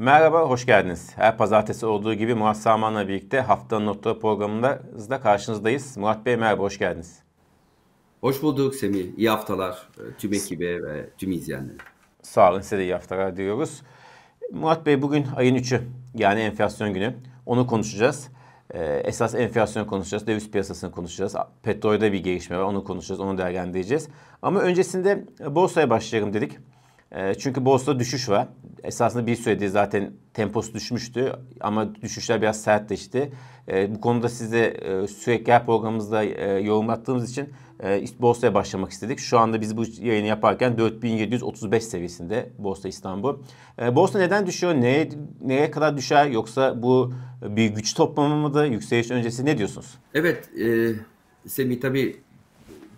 Merhaba, hoş geldiniz. Her pazartesi olduğu gibi Murat Saman'la birlikte haftanın notları programında da karşınızdayız. Murat Bey merhaba, hoş geldiniz. Hoş bulduk Semih. İyi haftalar e, tüm ekibe ve tüm izleyenlere. Sağ olun, size de iyi haftalar diliyoruz. Murat Bey bugün ayın 3'ü yani enflasyon günü. Onu konuşacağız. Ee, esas enflasyon konuşacağız, döviz piyasasını konuşacağız. Petrolde bir gelişme var, onu konuşacağız, onu değerlendireceğiz. Ama öncesinde borsaya başlayalım dedik. Ee, çünkü borsada düşüş var. Esasında bir süredir zaten temposu düşmüştü ama düşüşler biraz sertleşti. Ee, bu konuda size e, sürekli her programımızda e, yorumlattığımız için e, borsaya başlamak istedik. Şu anda biz bu yayını yaparken 4735 seviyesinde Borsa İstanbul. Borsa neden düşüyor? Neye, neye kadar düşer? Yoksa bu bir güç toplamı mıdır? Yükseliş öncesi ne diyorsunuz? Evet e, Semih tabii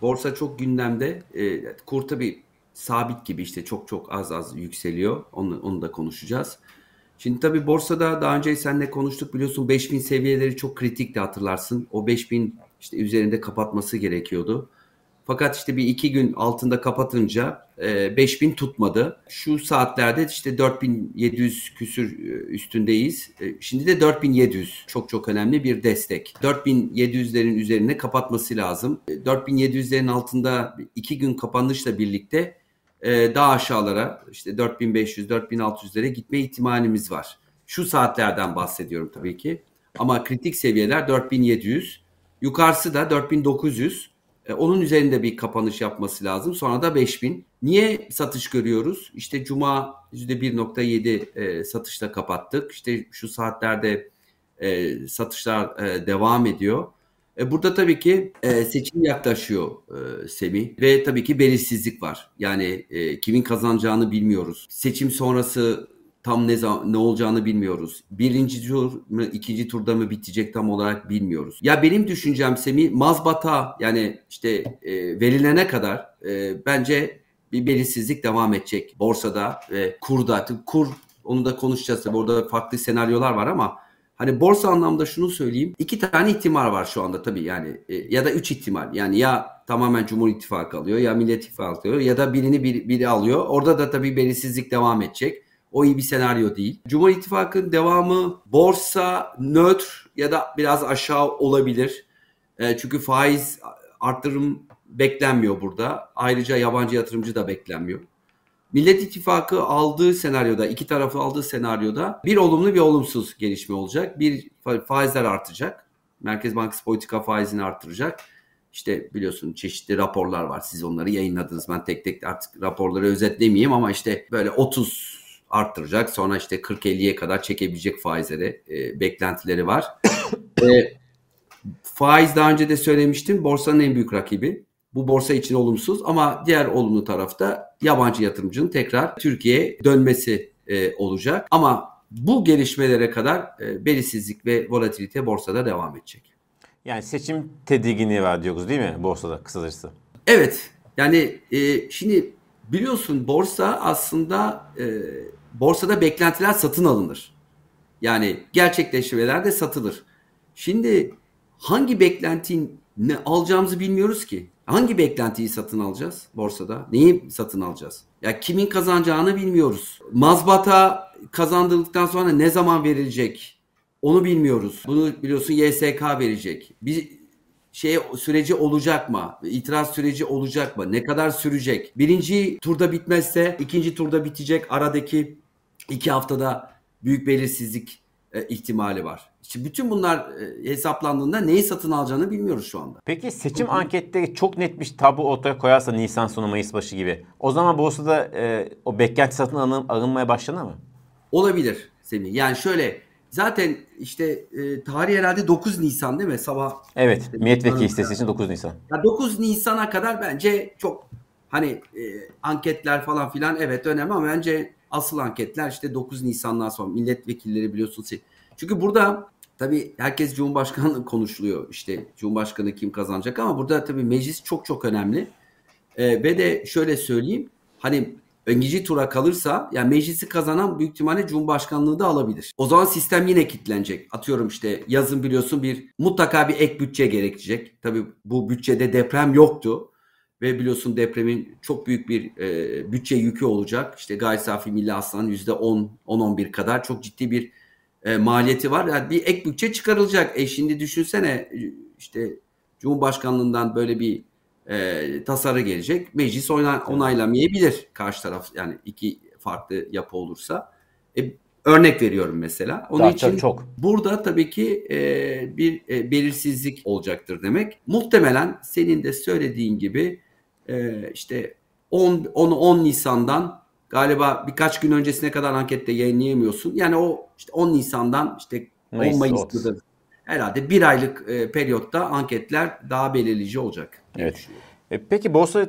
borsa çok gündemde. E, kur tabii sabit gibi işte çok çok az az yükseliyor. Onu, onu da konuşacağız. Şimdi tabii borsada daha önce seninle konuştuk biliyorsun 5000 seviyeleri çok kritikti hatırlarsın. O 5000 işte üzerinde kapatması gerekiyordu. Fakat işte bir iki gün altında kapatınca e, 5000 tutmadı. Şu saatlerde işte 4700 küsür e, üstündeyiz. E, şimdi de 4700 çok çok önemli bir destek. 4700'lerin üzerine kapatması lazım. E, 4700'lerin altında iki gün kapanışla birlikte e, daha aşağılara işte 4500-4600'lere gitme ihtimalimiz var. Şu saatlerden bahsediyorum tabii ki. Ama kritik seviyeler 4700. Yukarısı da 4900. E, onun üzerinde bir kapanış yapması lazım. Sonra da 5000. Niye satış görüyoruz? İşte Cuma %1.7 e, satışla kapattık. İşte şu saatlerde satışlar devam ediyor. E, burada tabii ki e, seçim yaklaşıyor e, Semih ve tabii ki belirsizlik var. Yani e, kimin kazanacağını bilmiyoruz. Seçim sonrası tam ne ne olacağını bilmiyoruz. Birinci tur mu ikinci turda mı bitecek tam olarak bilmiyoruz. Ya benim düşüncem Semih mazbata yani işte e, verilene kadar e, bence bir belirsizlik devam edecek borsada ve kurda. Kur onu da konuşacağız tabii orada farklı senaryolar var ama Hani borsa anlamda şunu söyleyeyim. iki tane ihtimal var şu anda tabii yani e, ya da üç ihtimal. Yani ya tamamen Cumhur İttifakı alıyor ya Millet İttifakı alıyor ya da birini bir, biri alıyor. Orada da tabii belirsizlik devam edecek. O iyi bir senaryo değil. Cumhur İttifakı'nın devamı borsa nötr ya da biraz aşağı olabilir. E, çünkü faiz arttırım beklenmiyor burada. Ayrıca yabancı yatırımcı da beklenmiyor. Millet İttifakı aldığı senaryoda, iki tarafı aldığı senaryoda bir olumlu bir olumsuz gelişme olacak. Bir faizler artacak. Merkez Bankası politika faizini artıracak. İşte biliyorsun çeşitli raporlar var. Siz onları yayınladınız. Ben tek tek artık raporları özetlemeyeyim ama işte böyle 30 arttıracak. Sonra işte 40-50'ye kadar çekebilecek faizleri e, beklentileri var. e, faiz daha önce de söylemiştim. Borsanın en büyük rakibi. Bu borsa için olumsuz ama diğer olumlu tarafta yabancı yatırımcının tekrar Türkiye'ye dönmesi e, olacak. Ama bu gelişmelere kadar e, belirsizlik ve volatilite borsada devam edecek. Yani seçim tedirginliği var diyoruz değil mi borsada kısacası? Evet. Yani e, şimdi biliyorsun borsa aslında e, borsada beklentiler satın alınır. Yani gerçekleşmeler de satılır. Şimdi hangi beklentiyi ne alacağımızı bilmiyoruz ki. Hangi beklentiyi satın alacağız borsada? Neyi satın alacağız? Ya kimin kazanacağını bilmiyoruz. Mazbata kazandırdıktan sonra ne zaman verilecek? Onu bilmiyoruz. Bunu biliyorsun YSK verecek. Bir şey süreci olacak mı? İtiraz süreci olacak mı? Ne kadar sürecek? Birinci turda bitmezse ikinci turda bitecek. Aradaki iki haftada büyük belirsizlik e, ihtimali var. İşte bütün bunlar e, hesaplandığında neyi satın alacağını bilmiyoruz şu anda. Peki seçim Hı-hı. ankette çok net bir tablo ortaya koyarsa Nisan sonu Mayıs başı gibi. O zaman borsada e, o beklenti satın alın, alınmaya başlanır mı? Olabilir Semih. Yani şöyle zaten işte e, tarih herhalde 9 Nisan değil mi? Sabah. Evet. Işte, milletvekili listesi için 9 Nisan. Ya 9 Nisan'a kadar bence çok hani e, anketler falan filan evet önemli ama bence asıl anketler işte 9 Nisan'dan sonra milletvekilleri biliyorsun. Çünkü burada tabii herkes Cumhurbaşkanı konuşuluyor. İşte Cumhurbaşkanı kim kazanacak ama burada tabii meclis çok çok önemli. Ee, ve de şöyle söyleyeyim. Hani ikinci tura kalırsa yani meclisi kazanan büyük ihtimalle Cumhurbaşkanlığı da alabilir. O zaman sistem yine kilitlenecek. Atıyorum işte yazın biliyorsun bir mutlaka bir ek bütçe gerekecek. Tabii bu bütçede deprem yoktu. ve biliyorsun depremin çok büyük bir e, bütçe yükü olacak. İşte gayri safi milli hasılanın %10 10-11 kadar çok ciddi bir e, maliyeti var. Yani bir ek bütçe çıkarılacak. E şimdi düşünsene işte Cumhurbaşkanlığından böyle bir e, tasarı gelecek. Meclis ona, onaylamayabilir karşı taraf yani iki farklı yapı olursa. E, örnek veriyorum mesela. Onun Zaten için çok. burada tabii ki e, bir e, belirsizlik olacaktır demek. Muhtemelen senin de söylediğin gibi e, işte 10, 10, 10 Nisan'dan galiba birkaç gün öncesine kadar ankette yayınlayamıyorsun. Yani o işte 10 Nisan'dan işte Mayıs, 10 Mayıs'ta herhalde bir aylık e, periyotta anketler daha belirleyici olacak. Evet. E, peki borsa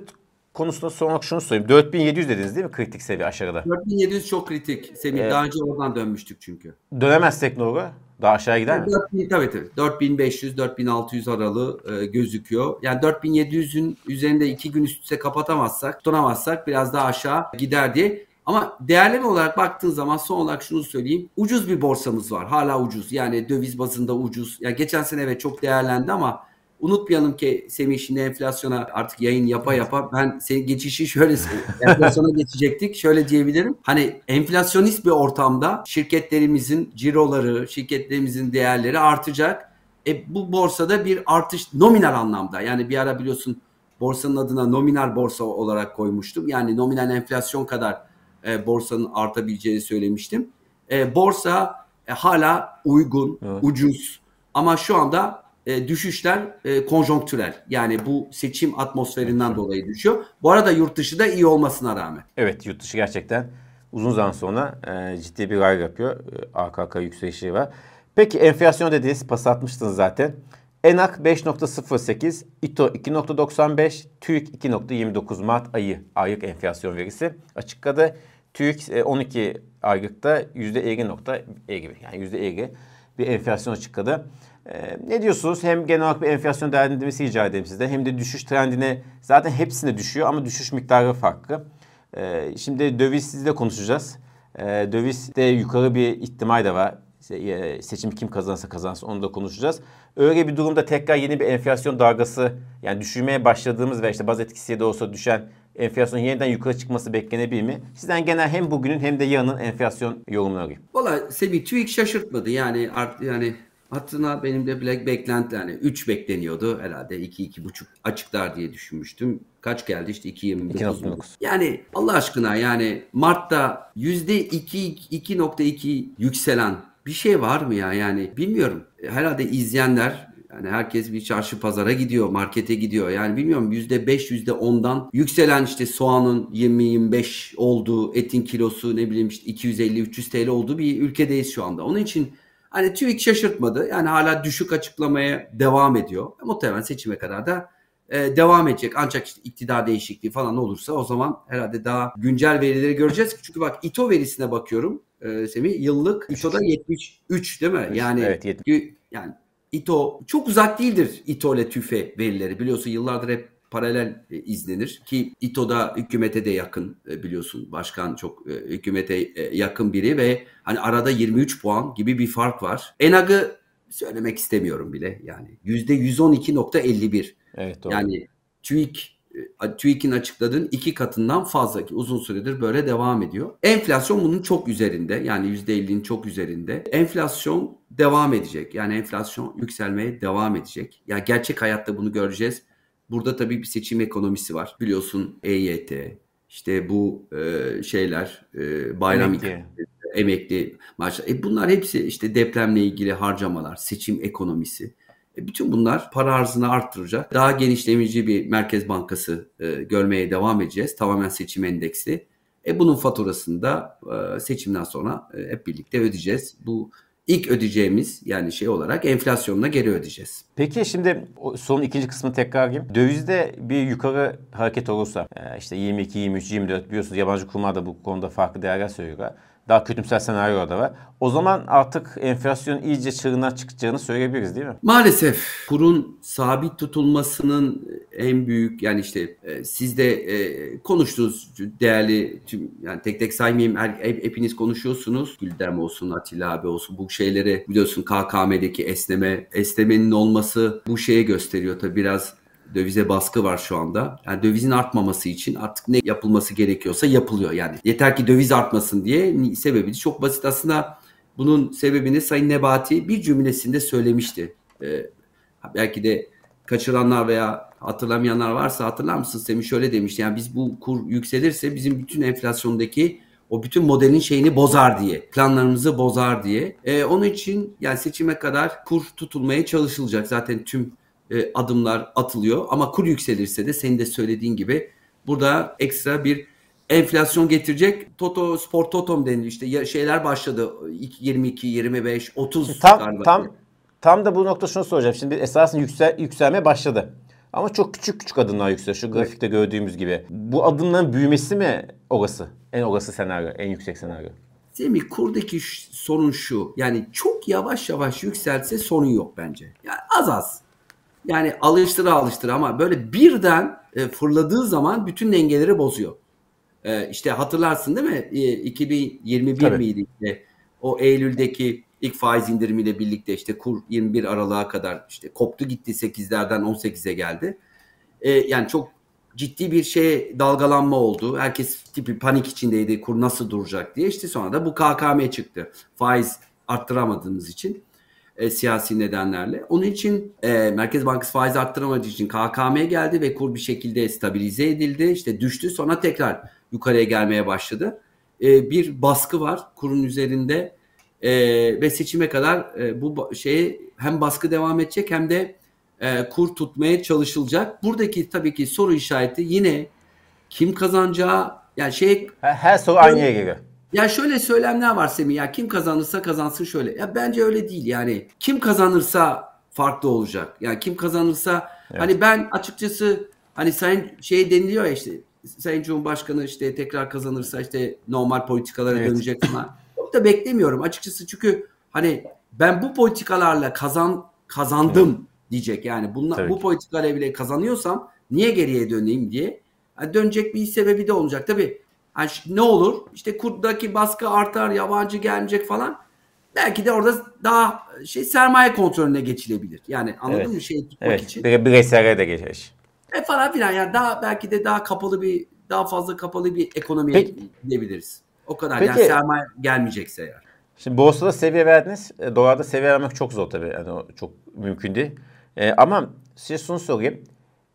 konusunda son olarak şunu sorayım. 4700 dediniz değil mi kritik seviye aşağıda? 4700 çok kritik. Semih ee, daha önce oradan dönmüştük çünkü. Dönemezsek ne olur? Daha aşağı gider mi? 4000, tabii tabii. 4500 4600 aralığı e, gözüküyor. Yani 4700'ün üzerinde iki gün üst üste kapatamazsak, tutunamazsak biraz daha aşağı gider diye. Ama değerleme olarak baktığın zaman son olarak şunu söyleyeyim. Ucuz bir borsamız var. Hala ucuz. Yani döviz bazında ucuz. Yani geçen sene evet çok değerlendi ama unutmayalım ki Semih şimdi enflasyona artık yayın yapa yapa ben senin geçişi şöyle enflasyona geçecektik. Şöyle diyebilirim. Hani enflasyonist bir ortamda şirketlerimizin ciroları, şirketlerimizin değerleri artacak. E, bu borsada bir artış nominal anlamda. Yani bir ara biliyorsun borsanın adına nominal borsa olarak koymuştum. Yani nominal enflasyon kadar e, borsanın artabileceğini söylemiştim. E, borsa e, hala uygun, evet. ucuz ama şu anda e, düşüşler e, konjonktürel. Yani bu seçim atmosferinden dolayı düşüyor. Bu arada yurt dışı da iyi olmasına rağmen. Evet yurt dışı gerçekten uzun zaman sonra e, ciddi bir ray yapıyor. E, AKK yükselişi var. Peki enflasyon dediğiniz pas atmıştınız zaten. ENAK 5.08, İTO 2.95, TÜİK 2.29 Mart ayı aylık enflasyon verisi açıkladı. TÜİK 12 e, aylıkta %50.50 gibi yani %50 bir enflasyon açıkladı. Ee, ne diyorsunuz? Hem genel olarak bir enflasyon değerlendirmesi rica edeyim sizden. Hem de düşüş trendine zaten hepsinde düşüyor ama düşüş miktarı farklı. Ee, şimdi dövizle konuşacağız. Ee, dövizde yukarı bir ihtimal de var. E, seçim kim kazanırsa kazansın onu da konuşacağız. Öyle bir durumda tekrar yeni bir enflasyon dalgası yani düşürmeye başladığımız ve işte baz etkisiyle de olsa düşen enflasyon yeniden yukarı çıkması beklenebilir mi? Sizden genel hem bugünün hem de yarının enflasyon yorumunu alayım. Valla Semih TÜİK şaşırtmadı. Yani art, yani Hatırına benim de Black beklenti yani 3 bekleniyordu herhalde 2-2,5 açıklar diye düşünmüştüm. Kaç geldi işte 2.29. Yani Allah aşkına yani Mart'ta %2.2 yükselen bir şey var mı ya yani bilmiyorum. Herhalde izleyenler yani herkes bir çarşı pazara gidiyor, markete gidiyor. Yani bilmiyorum %5, %10'dan yükselen işte soğanın 20-25 olduğu, etin kilosu ne bileyim işte 250-300 TL olduğu bir ülkedeyiz şu anda. Onun için Hani TÜİK şaşırtmadı. Yani hala düşük açıklamaya devam ediyor. Muhtemelen seçime kadar da e, devam edecek. Ancak işte iktidar değişikliği falan olursa o zaman herhalde daha güncel verileri göreceğiz. Çünkü bak İTO verisine bakıyorum e, Semih. Yıllık İTO'da 73 değil mi? Yani evet, 70. yani İTO çok uzak değildir İTO ile TÜFE verileri. Biliyorsun yıllardır hep paralel e, izlenir ki İTO'da hükümete de yakın e, biliyorsun başkan çok e, hükümete yakın biri ve hani arada 23 puan gibi bir fark var. Enag'ı söylemek istemiyorum bile yani %112.51 evet, doğru. yani TÜİK TÜİK'in açıkladığın iki katından fazla ki uzun süredir böyle devam ediyor. Enflasyon bunun çok üzerinde yani %50'nin çok üzerinde. Enflasyon devam edecek. Yani enflasyon yükselmeye devam edecek. Ya yani gerçek hayatta bunu göreceğiz. Burada tabii bir seçim ekonomisi var. Biliyorsun EYT, işte bu e, şeyler, e, bayram emekli, emekli maaşlar. E bunlar hepsi işte depremle ilgili harcamalar, seçim ekonomisi. E bütün bunlar para arzını arttıracak. Daha genişleyici bir merkez bankası e, görmeye devam edeceğiz. Tamamen seçim endeksli. E bunun faturasını da e, seçimden sonra e, hep birlikte ödeyeceğiz. Bu ilk ödeyeceğimiz yani şey olarak enflasyonla geri ödeyeceğiz. Peki şimdi son ikinci kısmı tekrar gireyim. Dövizde bir yukarı hareket olursa e, işte 22, 23, 24 biliyorsunuz yabancı kurumlar da bu konuda farklı değerler söylüyor daha kötümser senaryo da var. O zaman artık enflasyon iyice çığırına çıkacağını söyleyebiliriz değil mi? Maalesef kurun sabit tutulmasının en büyük yani işte e, siz de e, konuştuğunuz değerli tüm yani tek tek saymayayım her, hep, hepiniz konuşuyorsunuz. Güldem olsun Atilla abi olsun bu şeyleri biliyorsun KKM'deki esneme esnemenin olması bu şeye gösteriyor tabi biraz Dövize baskı var şu anda. Yani dövizin artmaması için artık ne yapılması gerekiyorsa yapılıyor. Yani yeter ki döviz artmasın diye sebebi çok basit. Aslında bunun sebebini Sayın Nebati bir cümlesinde söylemişti. Ee, belki de kaçıranlar veya hatırlamayanlar varsa hatırlar mısınız Semih şöyle demişti. Yani biz bu kur yükselirse bizim bütün enflasyondaki o bütün modelin şeyini bozar diye. Planlarımızı bozar diye. Ee, onun için yani seçime kadar kur tutulmaya çalışılacak. Zaten tüm e, adımlar atılıyor. Ama kur yükselirse de senin de söylediğin gibi burada ekstra bir enflasyon getirecek. Toto Sport Totom deniliyor işte şeyler başladı. 22, 25, 30 tam galiba. tam tam da bu nokta şunu soracağım. Şimdi esasında yüksel yükselme başladı. Ama çok küçük küçük adımlar yükseliyor. Şu grafikte gördüğümüz gibi. Bu adımların büyümesi mi orası? En orası senaryo, en yüksek senaryo. Semih kurdaki sorun şu. Yani çok yavaş yavaş yükselse sorun yok bence. Yani az az. Yani alıştıra alıştıra ama böyle birden e, fırladığı zaman bütün dengeleri bozuyor. E, işte hatırlarsın değil mi? E, 2021 Tabii. miydi işte o Eylül'deki ilk faiz indirimiyle birlikte işte kur 21 Aralık'a kadar işte koptu gitti 8'lerden 18'e geldi. E, yani çok ciddi bir şey dalgalanma oldu. Herkes tipi panik içindeydi kur nasıl duracak diye. İşte sonra da bu KKM çıktı. Faiz arttıramadığımız için e, siyasi nedenlerle. Onun için e, Merkez Bankası faiz arttıramadığı için KKM geldi ve kur bir şekilde stabilize edildi. İşte düştü sonra tekrar yukarıya gelmeye başladı. E, bir baskı var kurun üzerinde e, ve seçime kadar e, bu şeyi hem baskı devam edecek hem de e, kur tutmaya çalışılacak. Buradaki tabii ki soru işareti yine kim kazanacağı yani şey her, her soru aynı yere geliyor. Ya şöyle söylemler var Semih ya kim kazanırsa kazansın şöyle. Ya bence öyle değil yani. Kim kazanırsa farklı olacak. Yani kim kazanırsa evet. hani ben açıkçası hani sayın şey deniliyor ya işte Sayın Cumhurbaşkanı işte tekrar kazanırsa işte normal politikalara evet. dönecek falan. Çok da beklemiyorum açıkçası çünkü hani ben bu politikalarla kazan kazandım evet. diyecek. Yani bunlar bu politikalarla bile kazanıyorsam niye geriye döneyim diye. Yani dönecek bir sebebi de olacak. Tabii yani ne olur? İşte kurdaki baskı artar, yabancı gelmeyecek falan. Belki de orada daha şey sermaye kontrolüne geçilebilir. Yani anladın evet. mı? Şey tutmak evet. için. Bir bireyselliğe de geçer. E falan filan yani daha belki de daha kapalı bir daha fazla kapalı bir ekonomiye Peki. gidebiliriz. O kadar Peki. yani sermaye gelmeyecekse eğer. Şimdi borsada seviye verdiniz. E, dolarda seviye vermek çok zor tabii. Yani o çok mümkün değil. E, ama size şunu sorayım.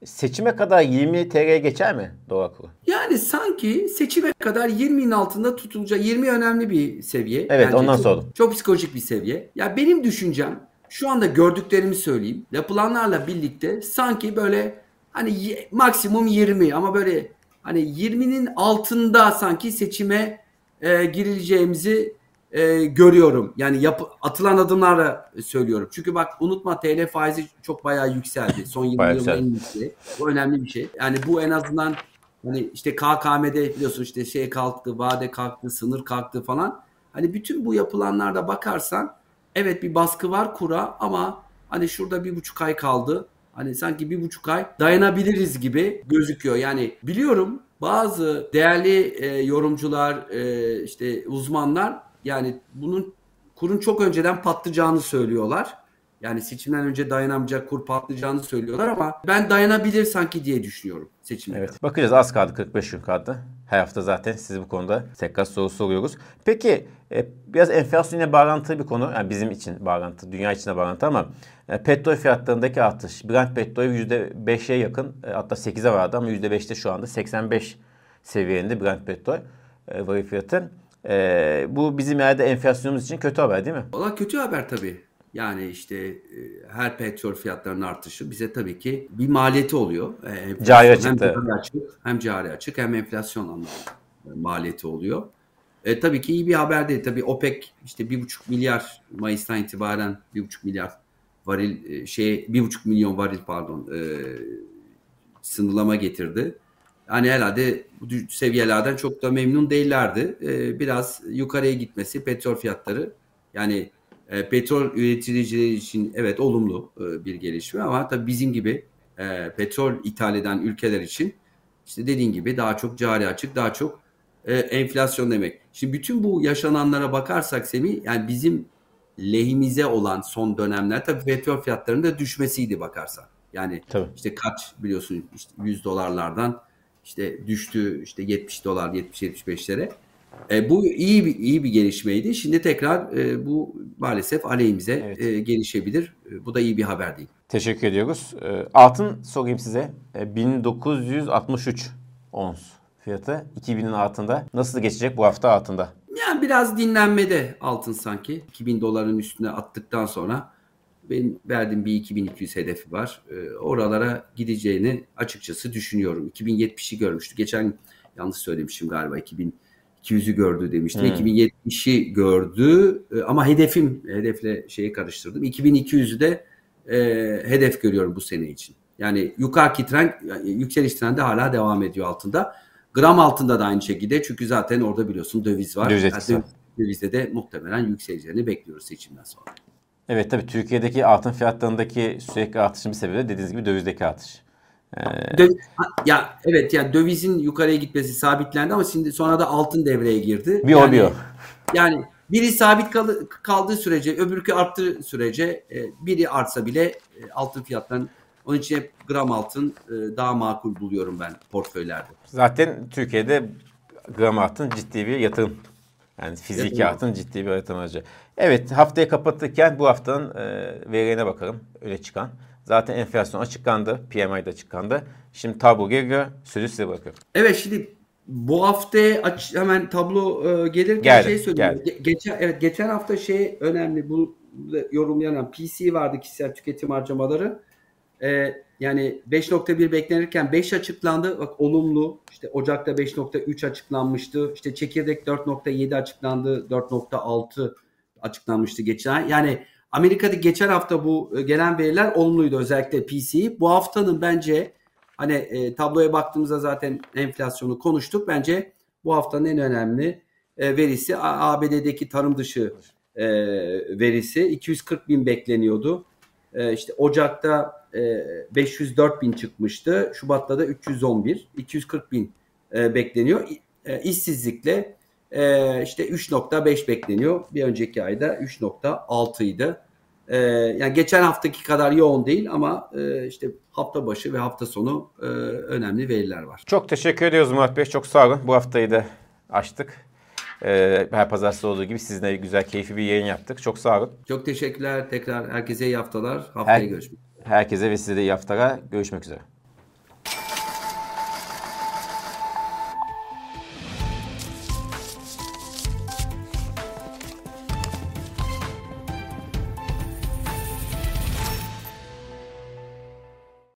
Seçime kadar 20 TL'ye geçer mi dolar kuru? Yani sanki seçime kadar 20'nin altında tutulacak. 20 önemli bir seviye. Evet Bence ondan sonra. Çok psikolojik bir seviye. Ya benim düşüncem şu anda gördüklerimi söyleyeyim. Yapılanlarla birlikte sanki böyle hani maksimum 20 ama böyle hani 20'nin altında sanki seçime e, girileceğimizi e, görüyorum. Yani yapı, atılan adımlarla söylüyorum. Çünkü bak unutma TL faizi çok bayağı yükseldi. Son 20 yılın en yükseği. Bu önemli bir şey. Yani bu en azından hani işte KKM'de biliyorsun işte şey kalktı, vade kalktı, sınır kalktı falan. Hani bütün bu yapılanlarda bakarsan evet bir baskı var kura ama hani şurada bir buçuk ay kaldı. Hani sanki bir buçuk ay dayanabiliriz gibi gözüküyor. Yani biliyorum bazı değerli e, yorumcular, e, işte uzmanlar yani bunun kurun çok önceden patlayacağını söylüyorlar. Yani seçimden önce dayanamayacak kur patlayacağını söylüyorlar ama ben dayanabilir sanki diye düşünüyorum seçimde. Evet. Bakacağız az kaldı 45 gün kaldı. Her hafta zaten siz bu konuda tekrar soru soruyoruz. Peki e, biraz enflasyonla bağlantılı bir konu. Yani bizim için bağlantı, dünya içine bağlantı ama e, petrol fiyatlarındaki artış. Brent petrol %5'e yakın e, hatta 8'e vardı ama %5'te şu anda 85 seviyende Brent petrol e, fiyatı. E, bu bizim yerde enflasyonumuz için kötü haber değil mi? Valla kötü haber tabii. Yani işte e, her petrol fiyatlarının artışı bize tabii ki bir maliyeti oluyor. E, cari açıkta. Hem cari açık hem cari açık hem enflasyon anlamında maliyeti oluyor. E, tabii ki iyi bir haber değil. Tabii OPEC işte bir buçuk milyar Mayıs'tan itibaren bir buçuk milyar varil şey bir buçuk milyon varil pardon e, sınırlama getirdi. Yani herhalde bu seviyelerden çok da memnun değillerdi. E, biraz yukarıya gitmesi petrol fiyatları yani e, petrol üreticileri için evet olumlu e, bir gelişme ama tabii bizim gibi e, petrol ithal eden ülkeler için işte dediğin gibi daha çok cari açık, daha çok e, enflasyon demek. Şimdi bütün bu yaşananlara bakarsak Semih yani bizim lehimize olan son dönemler tabii petrol fiyatlarının da düşmesiydi bakarsan. Yani Tabii. işte kaç biliyorsun işte 100 dolarlardan işte düştü işte 70 dolar 70-75'lere. E, bu iyi bir iyi bir gelişmeydi. Şimdi tekrar e, bu maalesef aleyhimize Evet. e, gelişebilir. E, bu da iyi bir haber değil. Teşekkür ediyoruz. Ee, altın sorayım size. Ee, 1963 ons fiyatı. 2000'in altında. Nasıl geçecek bu hafta altında? Yani biraz dinlenmede altın sanki. 2000 doların üstüne attıktan sonra benim verdiğim bir 2200 hedefi var. E, oralara gideceğini açıkçası düşünüyorum. 2070'i görmüştü. Geçen yanlış söylemişim galiba 2200'ü gördü demiştim. Hmm. 2070'i gördü E, ama hedefim hedefle şeyi karıştırdım. 2200'ü de e, hedef görüyorum bu sene için. Yani yukarıki trend, yükseliş trendi hala devam ediyor altında. Gram altında da aynı şekilde çünkü zaten orada biliyorsun döviz var. Döviz Yani etkisi dövizde de muhtemelen yükseleceğini bekliyoruz seçimden sonra. Evet tabii Türkiye'deki altın fiyatlarındaki sürekli artışın bir sebebi de dediğiniz gibi dövizdeki artış. Ee, Döv- Ha, ya evet yani dövizin yukarıya gitmesi sabitlendi ama şimdi sonra da altın devreye girdi. bir yani, bir o. Yani biri sabit kal- kaldığı sürece öbürkü arttığı sürece e, biri artsa bile e, altın fiyattan onun için hep gram altın e, daha makul buluyorum ben portföylerde. Zaten Türkiye'de gram altın ciddi bir yatırım. Yani altın ciddi bir yatırım aracı. Evet haftayı kapatırken bu haftanın e, verilerine bakalım. Öne çıkan. Zaten enflasyon açıklandı. PMI'de açıklandı. Şimdi tablo geliyor. Sözü size bırakıyorum. Evet şimdi bu hafta aç, hemen tablo e, gelirken Geldi, şey söyleyeyim. Ge- geçen evet geçen hafta şey önemli bu da yorumlayan PC vardı kişisel tüketim harcamaları. E, yani 5.1 beklenirken 5 açıklandı. Bak olumlu. İşte Ocak'ta 5.3 açıklanmıştı. İşte çekirdek 4.7 açıklandı. 4.6 açıklanmıştı geçen. Yani Amerika'da geçen hafta bu e, gelen veriler olumluydu özellikle PC. Bu haftanın bence Hani e, tabloya baktığımızda zaten enflasyonu konuştuk. Bence bu haftanın en önemli e, verisi ABD'deki tarım dışı e, verisi 240 bin bekleniyordu. E, işte Ocak'ta e, 504 bin çıkmıştı. Şubat'ta da 311, 240 bin e, bekleniyor. E, işsizlikle e, işte 3.5 bekleniyor. Bir önceki ayda 3.6 idi. Ee, yani geçen haftaki kadar yoğun değil ama e, işte hafta başı ve hafta sonu e, önemli veriler var. Çok teşekkür ediyoruz Murat Bey. Çok sağ olun. Bu haftayı da açtık. Ee, her pazartesi olduğu gibi sizinle güzel, keyifli bir yayın yaptık. Çok sağ olun. Çok teşekkürler. Tekrar herkese iyi haftalar. Haftaya Her- görüşmek. Herkese ve size de iyi haftalar. Görüşmek üzere.